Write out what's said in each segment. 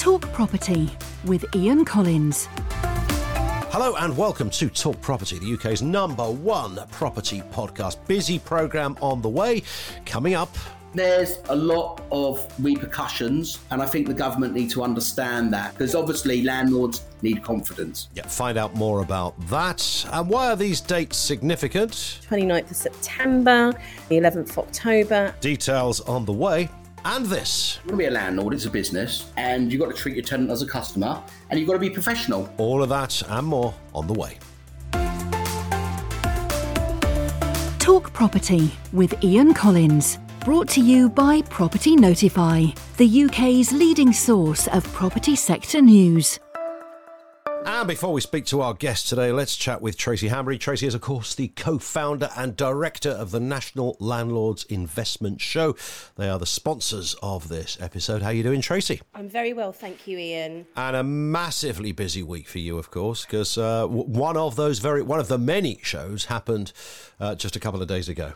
Talk Property with Ian Collins. Hello and welcome to Talk Property, the UK's number one property podcast. Busy programme on the way. Coming up, there's a lot of repercussions, and I think the government need to understand that because obviously landlords need confidence. Yeah, find out more about that. And why are these dates significant? 29th of September, the 11th of October. Details on the way. And this. You want to be a landlord, it's a business, and you've got to treat your tenant as a customer, and you've got to be professional. All of that and more on the way. Talk Property with Ian Collins. Brought to you by Property Notify, the UK's leading source of property sector news. And before we speak to our guest today, let's chat with Tracey Hanbury. Tracey is, of course, the co founder and director of the National Landlords Investment Show. They are the sponsors of this episode. How are you doing, Tracey? I'm very well, thank you, Ian. And a massively busy week for you, of course, because uh, one of those very, one of the many shows happened uh, just a couple of days ago.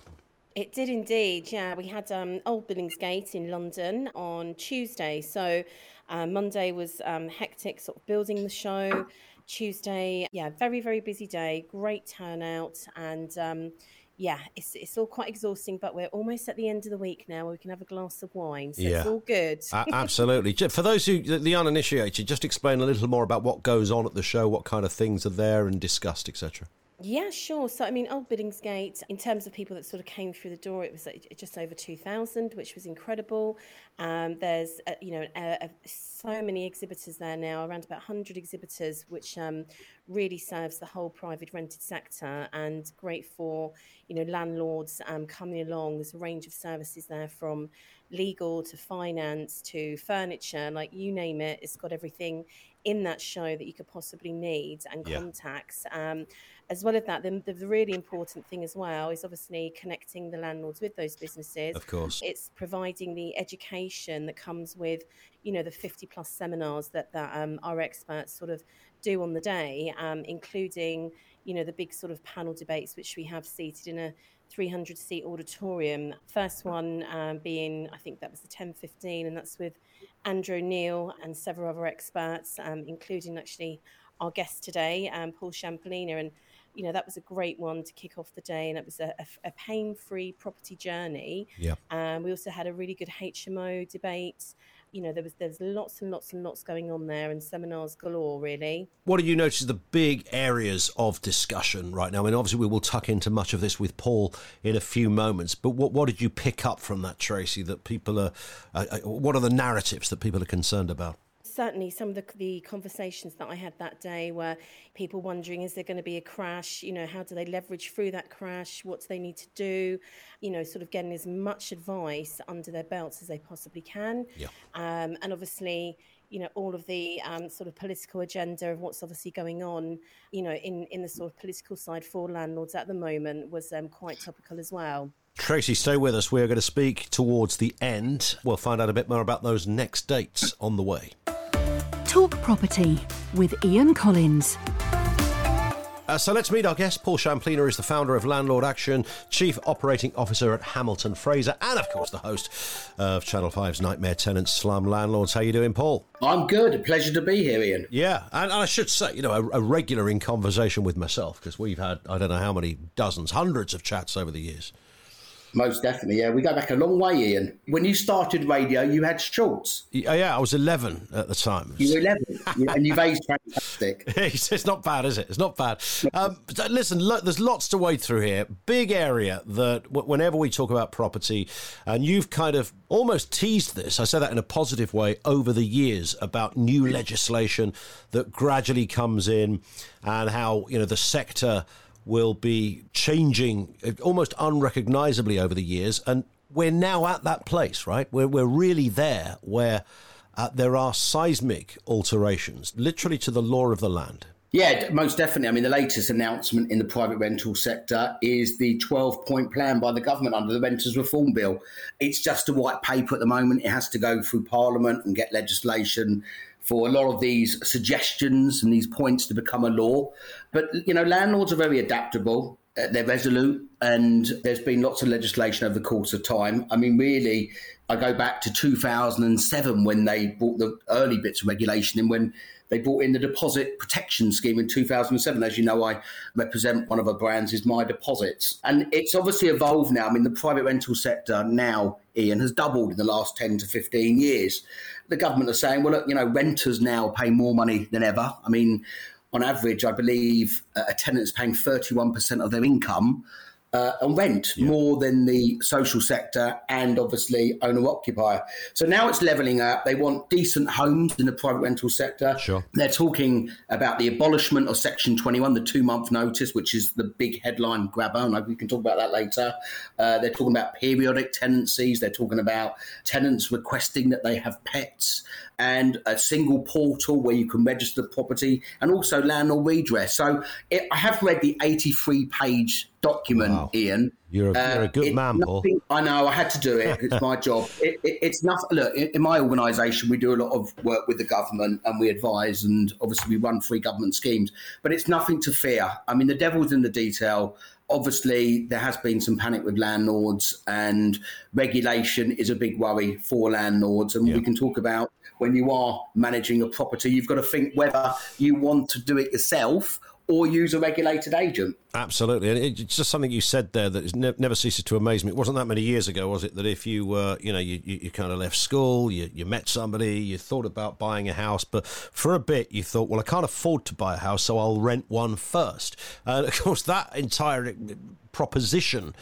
It did indeed, yeah. We had um, Old Billingsgate in London on Tuesday. So uh, Monday was um, hectic, sort of building the show. Tuesday, yeah, very, very busy day, great turnout. And um, yeah, it's, it's all quite exhausting, but we're almost at the end of the week now we can have a glass of wine. So yeah. it's all good. uh, absolutely. For those who, the uninitiated, just explain a little more about what goes on at the show, what kind of things are there and discussed, etc. Yeah, sure. So, I mean, Old Billingsgate, in terms of people that sort of came through the door, it was just over 2,000, which was incredible. Um, there's, uh, you know, uh, uh, so many exhibitors there now, around about 100 exhibitors, which um, really serves the whole private rented sector and great for, you know, landlords um, coming along. There's a range of services there from legal to finance to furniture, like you name it, it's got everything in that show that you could possibly need and yeah. contacts. Um, as well as that, the, the, really important thing as well is obviously connecting the landlords with those businesses. Of course, it's providing the education that comes with, you know, the fifty plus seminars that that um, our experts sort of do on the day, um, including, you know, the big sort of panel debates which we have seated in a 300 seat auditorium. First one um, being, I think that was the 1015, and that's with Andrew Neil and several other experts, um, including actually our guest today, um, Paul Shamplina. And you know that was a great one to kick off the day and it was a, a, a pain-free property journey. Yeah um, we also had a really good hmo debate. You know there was there's lots and lots and lots going on there and seminars galore really. What do you notice the big areas of discussion right now? I mean obviously we will tuck into much of this with paul in a few moments but what, what did you pick up from that tracey that people are uh what are the narratives that people are concerned about certainly some of the, the conversations that I had that day were people wondering, is there going to be a crash? You know, how do they leverage through that crash? What do they need to do? You know, sort of getting as much advice under their belts as they possibly can. Yeah. Um, and obviously, you know, all of the um, sort of political agenda of what's obviously going on, you know, in, in the sort of political side for landlords at the moment was um, quite topical as well. Tracey, stay with us. We are going to speak towards the end. We'll find out a bit more about those next dates on the way. Talk Property with Ian Collins. Uh, so let's meet our guest. Paul Shamplina is the founder of Landlord Action, Chief Operating Officer at Hamilton Fraser, and of course the host of Channel 5's Nightmare Tenants Slum Landlords. How are you doing, Paul? I'm good. A pleasure to be here, Ian. Yeah, and, and I should say, you know, a, a regular in conversation with myself because we've had I don't know how many dozens, hundreds of chats over the years. Most definitely, yeah. We go back a long way, Ian. When you started radio, you had shorts. Yeah, yeah I was 11 at the time. You were 11, and you've aged fantastic. it's not bad, is it? It's not bad. Um, listen, look, there's lots to wade through here. Big area that whenever we talk about property, and you've kind of almost teased this, I say that in a positive way, over the years about new legislation that gradually comes in and how, you know, the sector – will be changing almost unrecognizably over the years. And we're now at that place, right? We're, we're really there where uh, there are seismic alterations, literally to the law of the land. Yeah, most definitely. I mean, the latest announcement in the private rental sector is the 12 point plan by the government under the Renters Reform Bill. It's just a white paper at the moment. It has to go through Parliament and get legislation for a lot of these suggestions and these points to become a law. But, you know, landlords are very adaptable. uh, they're resolute, and there's been lots of legislation over the course of time. I mean, really, I go back to 2007 when they brought the early bits of regulation in when they brought in the deposit protection scheme in 2007. As you know, I represent one of our brands is My Deposits. And it's obviously evolved now. I mean, the private rental sector now, Ian, has doubled in the last 10 to 15 years. The government are saying, well, look, you know, renters now pay more money than ever. I mean, on average, I believe uh, a tenant is paying 31% of their income uh, on rent yeah. more than the social sector and obviously owner occupier. So now it's levelling up. They want decent homes in the private rental sector. Sure. They're talking about the abolishment of Section 21, the two month notice, which is the big headline grabber. And we can talk about that later. Uh, they're talking about periodic tenancies. They're talking about tenants requesting that they have pets and a single portal where you can register the property and also landlord redress. So it, I have read the 83 page document, wow. Ian. You're a, you're a good uh, man, nothing, Paul. I know, I had to do it. It's my job. It, it, it's nothing. Look, in, in my organisation, we do a lot of work with the government and we advise, and obviously we run free government schemes, but it's nothing to fear. I mean, the devil's in the detail obviously there has been some panic with landlords and regulation is a big worry for landlords and yeah. we can talk about when you are managing a property, you've got to think whether you want to do it yourself or use a regulated agent. Absolutely, and it's just something you said there that ne- never ceases to amaze me. It wasn't that many years ago, was it? That if you were, you know, you, you, you, kind of left school, you, you met somebody, you thought about buying a house, but for a bit you thought, well, I can't afford to buy a house, so I'll rent one first. And of course, that entire proposition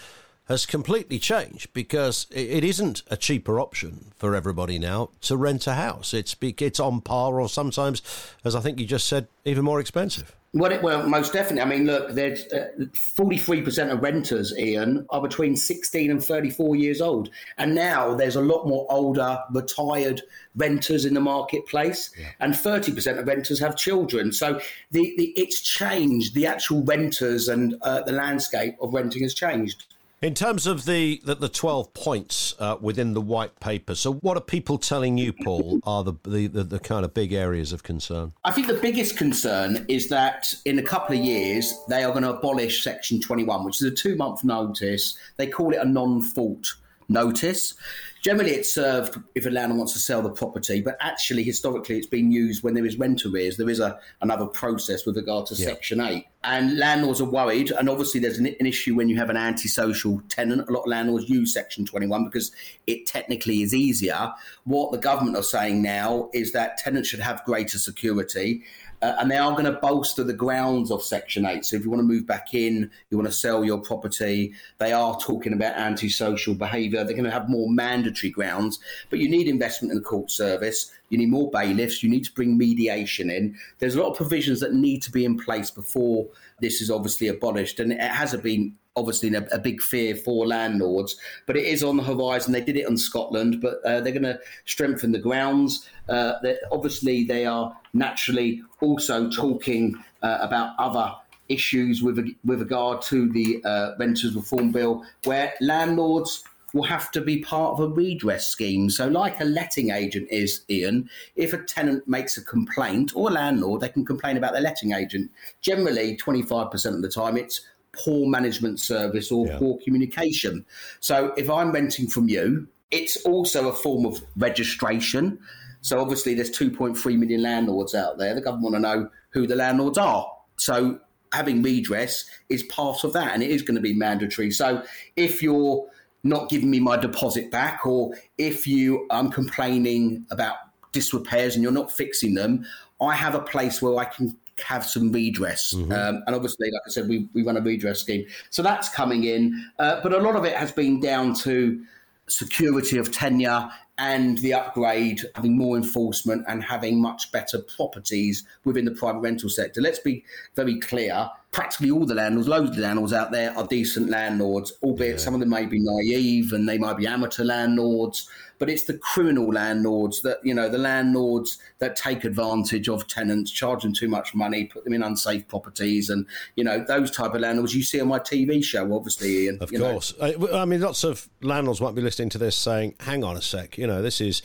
has completely changed because it isn't a cheaper option for everybody now to rent a house. It's it's on par, or sometimes, as I think you just said, even more expensive. Well, it, well, most definitely. I mean, look, there's forty-three uh, percent of renters, Ian, are between sixteen and thirty-four years old, and now there's a lot more older, retired renters in the marketplace, yeah. and thirty percent of renters have children. So the, the it's changed. The actual renters and uh, the landscape of renting has changed. In terms of the, the, the 12 points uh, within the white paper, so what are people telling you, Paul, are the, the, the, the, kind of big areas of concern? I think the biggest concern is that in a couple of years, they are going to abolish Section 21, which is a two month notice. They call it a non fault notice. Generally, it's served if a landlord wants to sell the property, but actually, historically, it's been used when there is rent arrears. There is a another process with regard to yeah. Section 8. And landlords are worried, and obviously, there's an, an issue when you have an antisocial tenant. A lot of landlords use Section 21 because it technically is easier. What the government are saying now is that tenants should have greater security uh, and they are going to bolster the grounds of Section 8. So if you want to move back in, you want to sell your property, they are talking about antisocial behaviour. They're going to have more mandatory grounds, but you need investment in the court service. You need more bailiffs. You need to bring mediation in. There's a lot of provisions that need to be in place before this is obviously abolished. And it hasn't been obviously a, a, big fear for landlords, but it is on the horizon. They did it on Scotland, but uh, they're going to strengthen the grounds. Uh, obviously, they are naturally also talking uh, about other issues with with regard to the uh, renters reform bill, where landlords will have to be part of a redress scheme. So, like a letting agent is, Ian, if a tenant makes a complaint or a landlord, they can complain about their letting agent. Generally, 25% of the time, it's poor management service or yeah. poor communication. So if I'm renting from you, it's also a form of registration. So obviously there's 2.3 million landlords out there. The government want to know who the landlords are. So having redress is part of that and it is going to be mandatory. So if you're not giving me my deposit back or if you I'm complaining about disrepairs and you're not fixing them, I have a place where I can have some redress. Mm-hmm. Um, and obviously, like I said, we, we run a redress scheme. So that's coming in. Uh, but a lot of it has been down to security of tenure and the upgrade, having more enforcement and having much better properties within the private rental sector. Let's be very clear. Practically all the landlords, loads of landlords out there are decent landlords, albeit yeah. some of them may be naive and they might be amateur landlords but it's the criminal landlords that you know the landlords that take advantage of tenants, charge them too much money, put them in unsafe properties, and you know those type of landlords you see on my TV show, obviously. Ian, of course, know. I mean, lots of landlords might be listening to this saying, "Hang on a sec, you know, this is."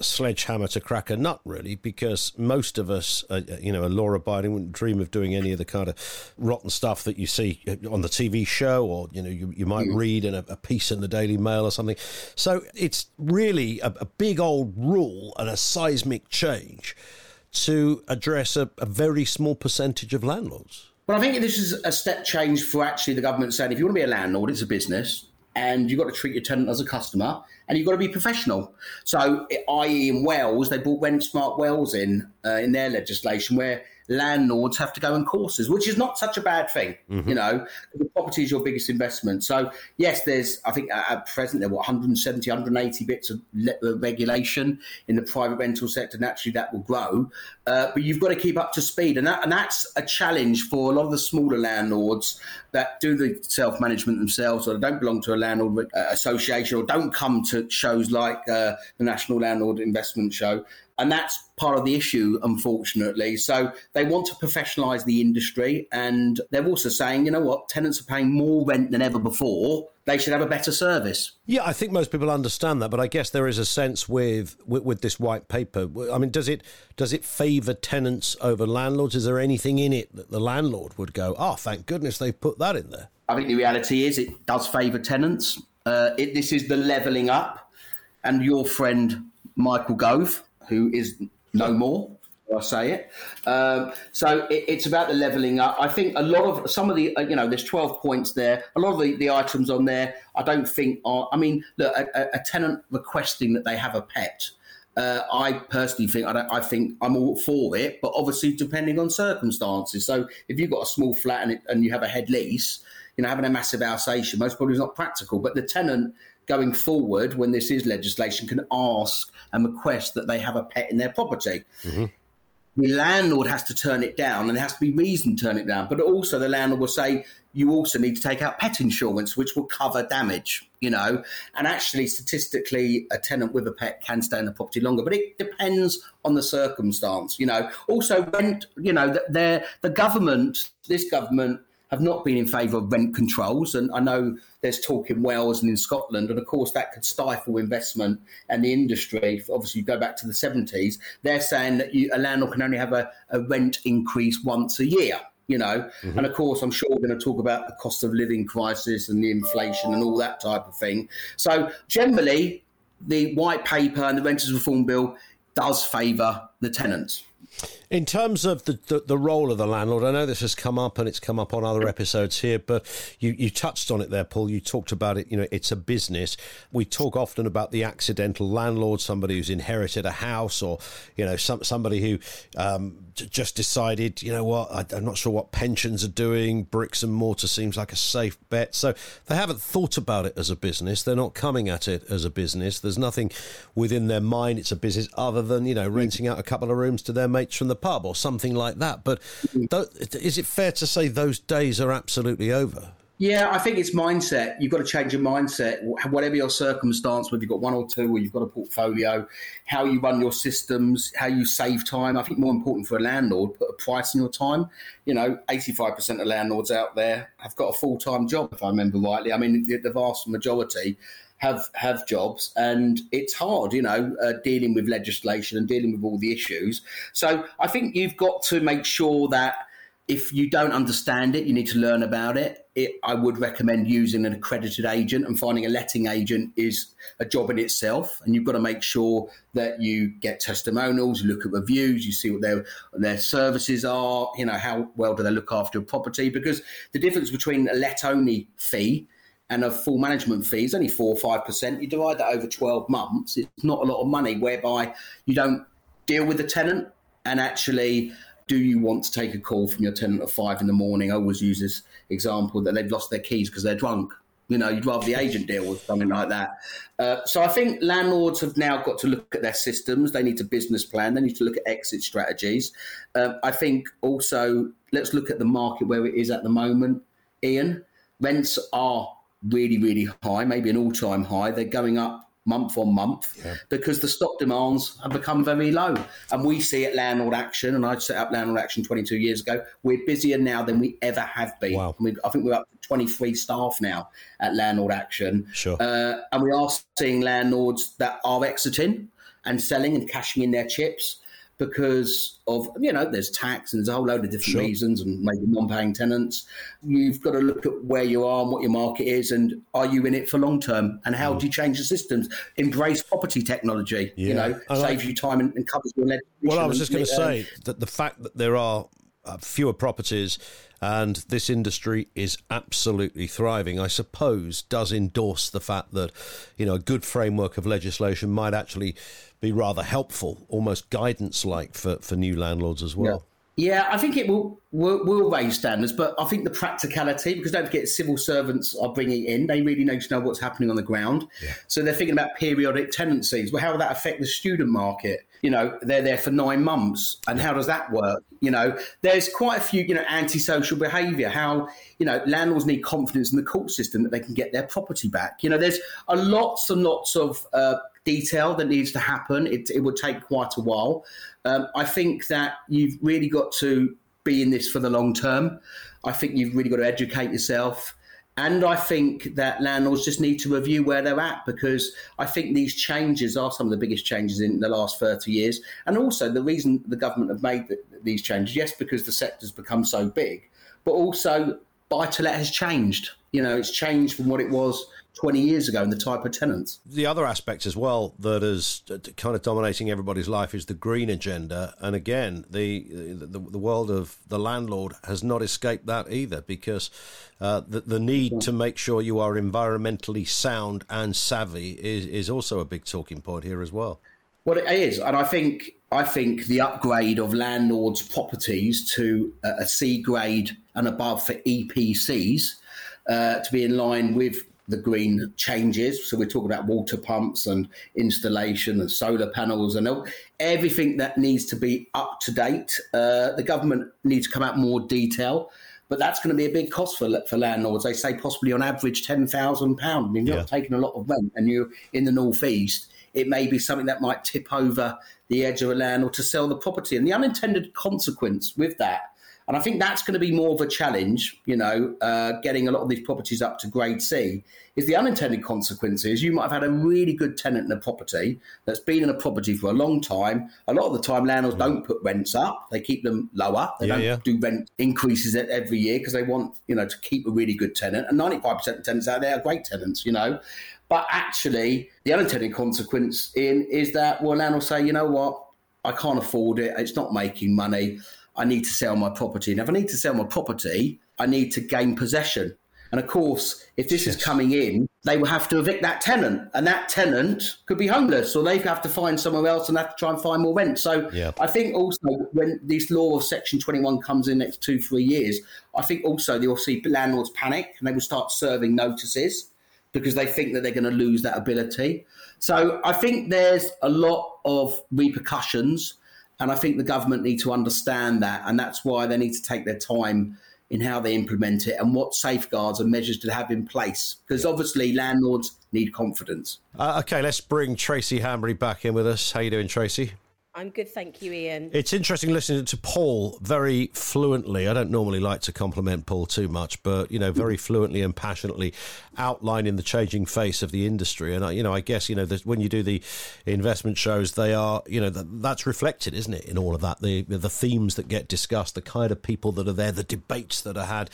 Sledgehammer to crack a nut, really, because most of us, uh, you know, are law abiding, wouldn't dream of doing any of the kind of rotten stuff that you see on the TV show or, you know, you, you might mm. read in a, a, piece in the Daily Mail or something. So it's really a, a big old rule and a seismic change to address a, a very small percentage of landlords. Well, I think this is a step change for actually the government saying if you want to be a landlord, it's a business, and you've got to treat your tenant as a customer and you've got to be professional. So, i.e., in Wales, they brought Rent Smart Wales in uh, in their legislation where landlords have to go on courses, which is not such a bad thing. Mm-hmm. You know, the property is your biggest investment. So, yes, there's, I think at present, there are 170, 180 bits of le- regulation in the private rental sector. Naturally, that will grow. Uh, but you've got to keep up to speed. And, that, and that's a challenge for a lot of the smaller landlords that do the self management themselves or don't belong to a landlord uh, association or don't come to shows like uh, the National Landlord Investment Show and that's part of the issue, unfortunately. So they want to professionalise the industry, and they're also saying, you know what, tenants are paying more rent than ever before. They should have a better service. Yeah, I think most people understand that, but I guess there is a sense with, with, with this white paper. I mean, does it does it favour tenants over landlords? Is there anything in it that the landlord would go, oh, thank goodness they've put that in there? I think the reality is it does favour tenants. Uh, it, this is the levelling up, and your friend Michael Gove who is no more. I say it. Um, so it, it's about the levelling up. I think a lot of some of the, uh, you know, there's 12 points there. A lot of the, the items on there, I don't think are. I mean, look, a, a tenant requesting that they have a pet. Uh, I personally think I, I, think I'm all for it, but obviously depending on circumstances. So if you've got a small flat and, it, and you have a head lease, you know, having a massive Alsatian most probably is not practical. But the tenant going forward, when this is legislation, can ask and request that they have a pet in their property. Mm-hmm. The landlord has to turn it down, and there has to be reason to turn it down. But also, the landlord will say you also need to take out pet insurance, which will cover damage. You know, and actually, statistically, a tenant with a pet can stay in the property longer, but it depends on the circumstance. You know, also rent. You know, the the government, this government have not been in favour of rent controls. And I know there's talk in Wales and in Scotland, and of course that could stifle investment and the industry. Obviously, you go back to the 70s, they're saying that you, a landlord can only have a, a rent increase once a year you know. Mm-hmm. And of course, I'm sure we're going to talk about the cost of living crisis and the inflation and all that type of thing. So, generally, the white paper and the renters reform bill does favour the tenants. In terms of the, the, the, role of the landlord, I know this has come up and it's come up on other episodes here, but you, you touched on it there, Paul. You talked about it, you know, it's a business. We talk often about the accidental landlord, somebody who's inherited a house or, you know, some, somebody who um, just decided, you know what, I, I'm not sure what pensions are doing. Bricks and mortar seems like a safe bet. So they haven't thought about it as a business. They're not coming at it as a business. There's nothing within their mind it's a business other than, you know, renting out a couple of rooms to their mates from the pub or something like that. But mm. is it fair to say those days are absolutely over? Yeah, I think it's mindset. You've got to change your mindset, whatever your circumstance, whether you've got one or two, or you've got a portfolio, how you run your systems, how you save time. I think more important for a landlord, put a price on your time. You know, 85% of landlords out there have got a full time job, if I remember rightly. I mean, the, the vast majority have have jobs, and it's hard, you know, uh, dealing with legislation and dealing with all the issues. So I think you've got to make sure that if you don't understand it, you need to learn about it. it. I would recommend using an accredited agent and finding a letting agent is a job in itself. And you've got to make sure that you get testimonials, look at reviews, you see what their their services are, you know, how well do they look after a property? Because the difference between a let only fee and a full management fee is only four or five percent. You divide that over twelve months, it's not a lot of money. Whereby you don't deal with the tenant, and actually, do you want to take a call from your tenant at five in the morning? I always use this example that they've lost their keys because they're drunk. You know, you'd rather the agent deal with something like that. Uh, so I think landlords have now got to look at their systems. They need to business plan. They need to look at exit strategies. Uh, I think also let's look at the market where it is at the moment. Ian, rents are really, really high, maybe an all time high. They're going up month on month yeah. because the stock demands have become very low. And we see at Landlord Action, and I set up Landlord Action 22 years ago, we're busier now than we ever have been. Wow. I think we're up to 23 staff now at Landlord Action. Sure. Uh, and we are seeing landlords that are exiting and selling and cashing in their chips because of you know there's tax and there's a whole load of different sure. reasons and maybe non-paying tenants you've got to look at where you are and what your market is and are you in it for long term and how mm. do you change the systems embrace property technology yeah. you know and saves I, you time and, and, covers your well i was just going to say that the fact that there are Uh, fewer properties and this industry is absolutely thriving i suppose does endorse the fact that you know a good framework of legislation might actually be rather helpful, almost guidance like for, for new landlords as well. Yeah. I think it will, will, will raise standards, but I think the practicality because don't forget civil servants are bringing in. They really need to know what's happening on the ground, yeah. so they're thinking about periodic tenancies. Well, how will that affect the student market? You know, they're there for nine months, and how does that work? You know, there's quite a few you know antisocial behaviour. How you know landlords need confidence in the court system that they can get their property back. You know, there's a lots and lots of uh, detail that needs to happen. It, it would take quite a while. Um, I think that you've really got to be in this for the long term. I think you've really got to educate yourself. And I think that landlords just need to review where they're at because I think these changes are some of the biggest changes in the last 30 years. And also, the reason the government have made the, these changes, yes, because the sector's become so big, but also buy to let has changed. You know, it's changed from what it was 20 years ago and the type of tenants. The other aspect as well that is kind of dominating everybody's life is the green agenda. And again, the, the, the world of the landlord has not escaped that either because uh, the, the need to make sure you are environmentally sound and savvy is, is also a big talking point here as well. Well, it is. And I think I think the upgrade of landlords' properties to a C grade and above for EPCs uh, to be in line with the green changes. So we're talking about water pumps and installation and solar panels and everything that needs to be up to date. Uh, the government needs to come out more detail, but that's going to be a big cost for for landlords. They say possibly on average ten thousand pounds. I mean, you're yeah. not taking a lot of rent, and you're in the northeast. It may be something that might tip over the edge of a landlord to sell the property, and the unintended consequence with that and I think that's going to be more of a challenge, you know, uh, getting a lot of these properties up to grade C. Is the unintended consequences you might have had a really good tenant in a property that's been in a property for a long time. A lot of the time, landlords mm. don't put rents up; they keep them lower. They yeah, don't yeah. do rent increases every year because they want, you know, to keep a really good tenant. And ninety-five percent of tenants out there are great tenants, you know. But actually, the unintended consequence in is that well, landlords say, you know what, I can't afford it. It's not making money. I need to sell my property. And if I need to sell my property, I need to gain possession. And of course, if this yes. is coming in, they will have to evict that tenant, and that tenant could be homeless, or they have to find somewhere else and have to try and find more rent. So yeah. I think also when this law of Section 21 comes in next two, three years, I think also you'll see landlords panic and they will start serving notices because they think that they're going to lose that ability. So I think there's a lot of repercussions and I think the government need to understand that. And that's why they need to take their time in how they implement it and what safeguards and measures to have in place. Because obviously, landlords need confidence. Uh, okay, let's bring Tracey Hanbury back in with us. How you doing, Tracey? I'm good, thank you, Ian. It's interesting listening to Paul very fluently. I don't normally like to compliment Paul too much, but you know, very fluently and passionately outlining the changing face of the industry. And you know, I guess you know when you do the investment shows, they are you know that's reflected, isn't it, in all of that? The the themes that get discussed, the kind of people that are there, the debates that are had,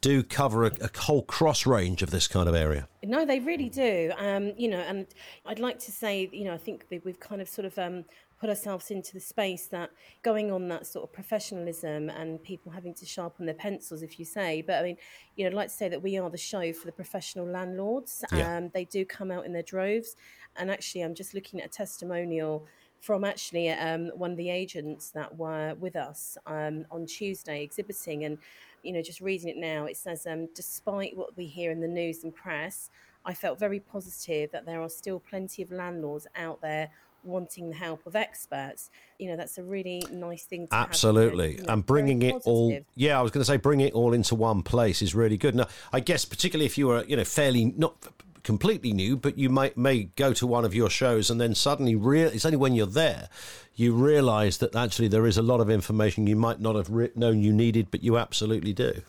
do cover a, a whole cross range of this kind of area. No, they really do. Um, you know, and I'd like to say, you know, I think we've kind of sort of um, put ourselves into the space that going on that sort of professionalism and people having to sharpen their pencils, if you say. But I mean, you know, I'd like to say that we are the show for the professional landlords. Yeah. Um, they do come out in their droves. And actually, I'm just looking at a testimonial from actually um, one of the agents that were with us um, on Tuesday exhibiting. And, you know, just reading it now, it says, um, despite what we hear in the news and press, I felt very positive that there are still plenty of landlords out there wanting the help of experts you know that's a really nice thing to absolutely have, you know, and bringing it all yeah i was going to say bring it all into one place is really good. Now i guess particularly if you were you know fairly not completely new but you might may go to one of your shows and then suddenly real it's only when you're there you realize that actually there is a lot of information you might not have re- known you needed but you absolutely do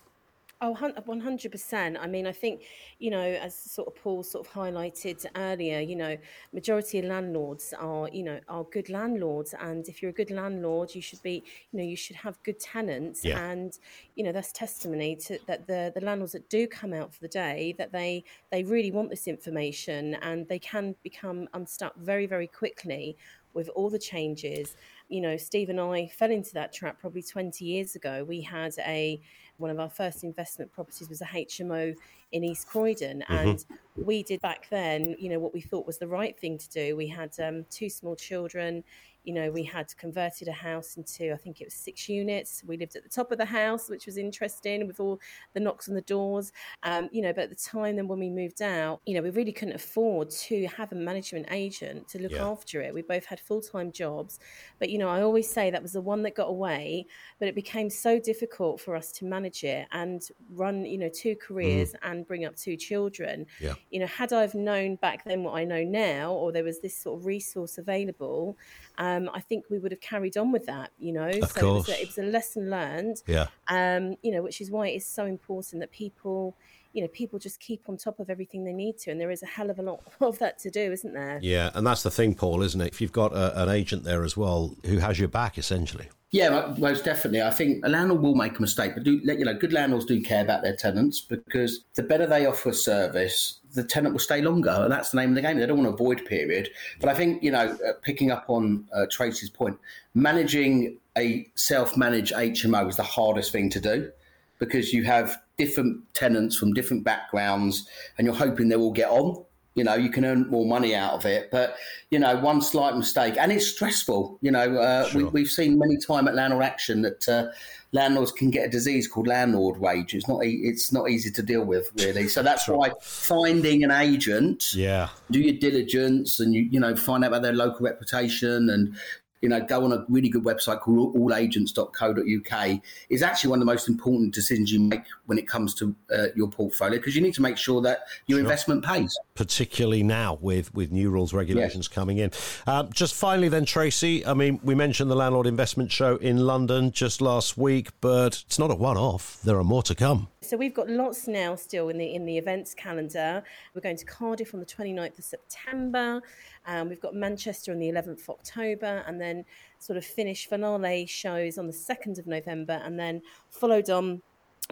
Oh, 100%. Uh, I mean, I think, you know, as sort of Paul sort of highlighted earlier, you know, majority of landlords are, you know, are good landlords. And if you're a good landlord, you should be, you know, you should have good tenants. Yeah. And, you know, that's testimony to that the, the landlords that do come out for the day, that they, they really want this information and they can become unstuck very, very quickly with all the changes. You know, Steve and I fell into that trap probably 20 years ago. We had a, one of our first investment properties was a HMO in East Croydon, mm-hmm. and we did back then, you know, what we thought was the right thing to do. We had um, two small children you know, we had converted a house into, I think it was six units. We lived at the top of the house, which was interesting with all the knocks on the doors. Um, you know, but at the time then when we moved out, you know, we really couldn't afford to have a management agent to look yeah. after it. We both had full time jobs. But, you know, I always say that was the one that got away, but it became so difficult for us to manage it and run, you know, two careers mm. and bring up two children. Yeah. You know, had I've known back then what I know now, or there was this sort of resource available, um, I think we would have carried on with that, you know. Of so course. It, was a, it was a lesson learned. Yeah. Um, you know, which is why it's so important that people you know, people just keep on top of everything they need to, and there is a hell of a lot of that to do, isn't there? Yeah, and that's the thing, Paul, isn't it? If you've got a, an agent there as well who has your back, essentially. Yeah, most definitely. I think a landlord will make a mistake, but do you know, good landlords do care about their tenants because the better they offer service, the tenant will stay longer, and that's the name of the game. They don't want to avoid period. But I think you know, uh, picking up on uh, Tracey's point, managing a self-managed HMO is the hardest thing to do because you have different tenants from different backgrounds, and you're hoping they will get on. You know, you can earn more money out of it, but you know, one slight mistake, and it's stressful. You know, uh, sure. we, have seen many time at Landlord Action that uh, landlords can get a disease called landlord rage. It's not it's not easy to deal with really. So that's sure. why finding an agent, yeah, do your diligence and you you know find out about their local reputation and you know, go on a really good website called allagents.co.uk is actually one of the most important decisions you make when it comes to uh, your portfolio because you need to make sure that your investment pays. Particularly now with, with new rules, regulations coming in. Um, just finally, then, Tracey, I mean, we mentioned the Landlord Investment Show in London just last week, but it's not a one off. There are more to come. So we've got lots now still in the in the events calendar. We're going to Cardiff on the 29th of September. Um, we've got Manchester on the 11th of October, and then sort of finish finale shows on the 2nd of November, and then followed on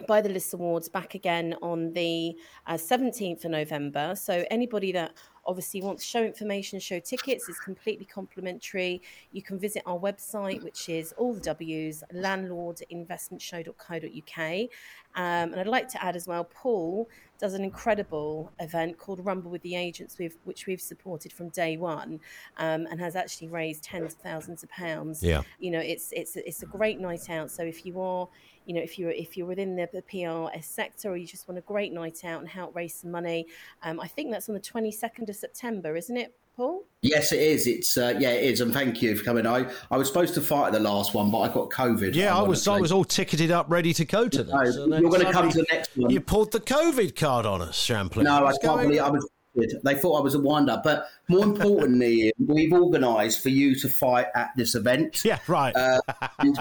by the List Awards back again on the uh, 17th of November. So anybody that obviously wants show information, show tickets is completely complimentary. You can visit our website, which is all the W's, landlordinvestmentshow.co.uk. Um, and I'd like to add as well, Paul does an incredible event called Rumble with the Agents, which we've supported from day one, um, and has actually raised tens of thousands of pounds. Yeah, you know, it's it's it's a great night out. So if you are you know, if you're if you're within the, the PRS sector or you just want a great night out and help raise some money, um, I think that's on the 22nd of September, isn't it? Paul? Yes, it is. It's uh, yeah, it is, and thank you for coming. I, I was supposed to fight the last one, but I got COVID. Yeah, I was I was all ticketed up, ready to go to this. No, you're going to come to the next one. You pulled the COVID card on us, Shamplina. No, I can't believe I was they thought I was a wind up. But more importantly, we've organised for you to fight at this event. Yeah, right. Uh, I'm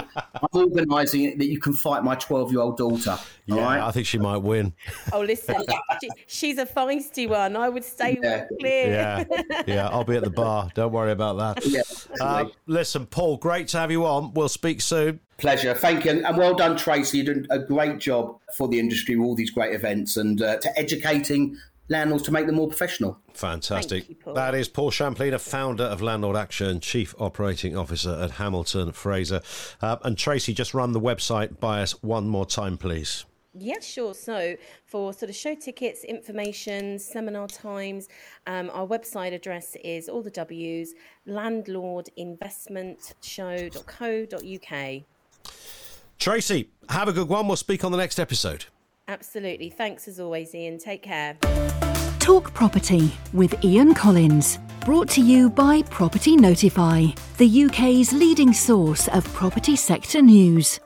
organising it that you can fight my 12 year old daughter. Yeah, right? I think she might win. Oh, listen, she, she's a feisty one. I would stay yeah. clear. Yeah, yeah, I'll be at the bar. Don't worry about that. Yeah, uh, listen, Paul, great to have you on. We'll speak soon. Pleasure. Thank you. And well done, Tracey. You're doing a great job for the industry with all these great events and uh, to educating landlords to make them more professional. Fantastic. You, that is Paul Shamplina, a founder of Landlord Action, Chief Operating Officer at Hamilton Fraser. Uh, and Tracey, just run the website by us one more time, please. Yeah, sure. So, for sort of show tickets, information, seminar times, um, our website address is all the W's landlordinvestmentshow.co.uk. Tracey, have a good one. We'll speak on the next episode. Absolutely. Thanks as always, Ian. Take care. Talk Property with Ian Collins. Brought to you by Property Notify, the UK's leading source of property sector news.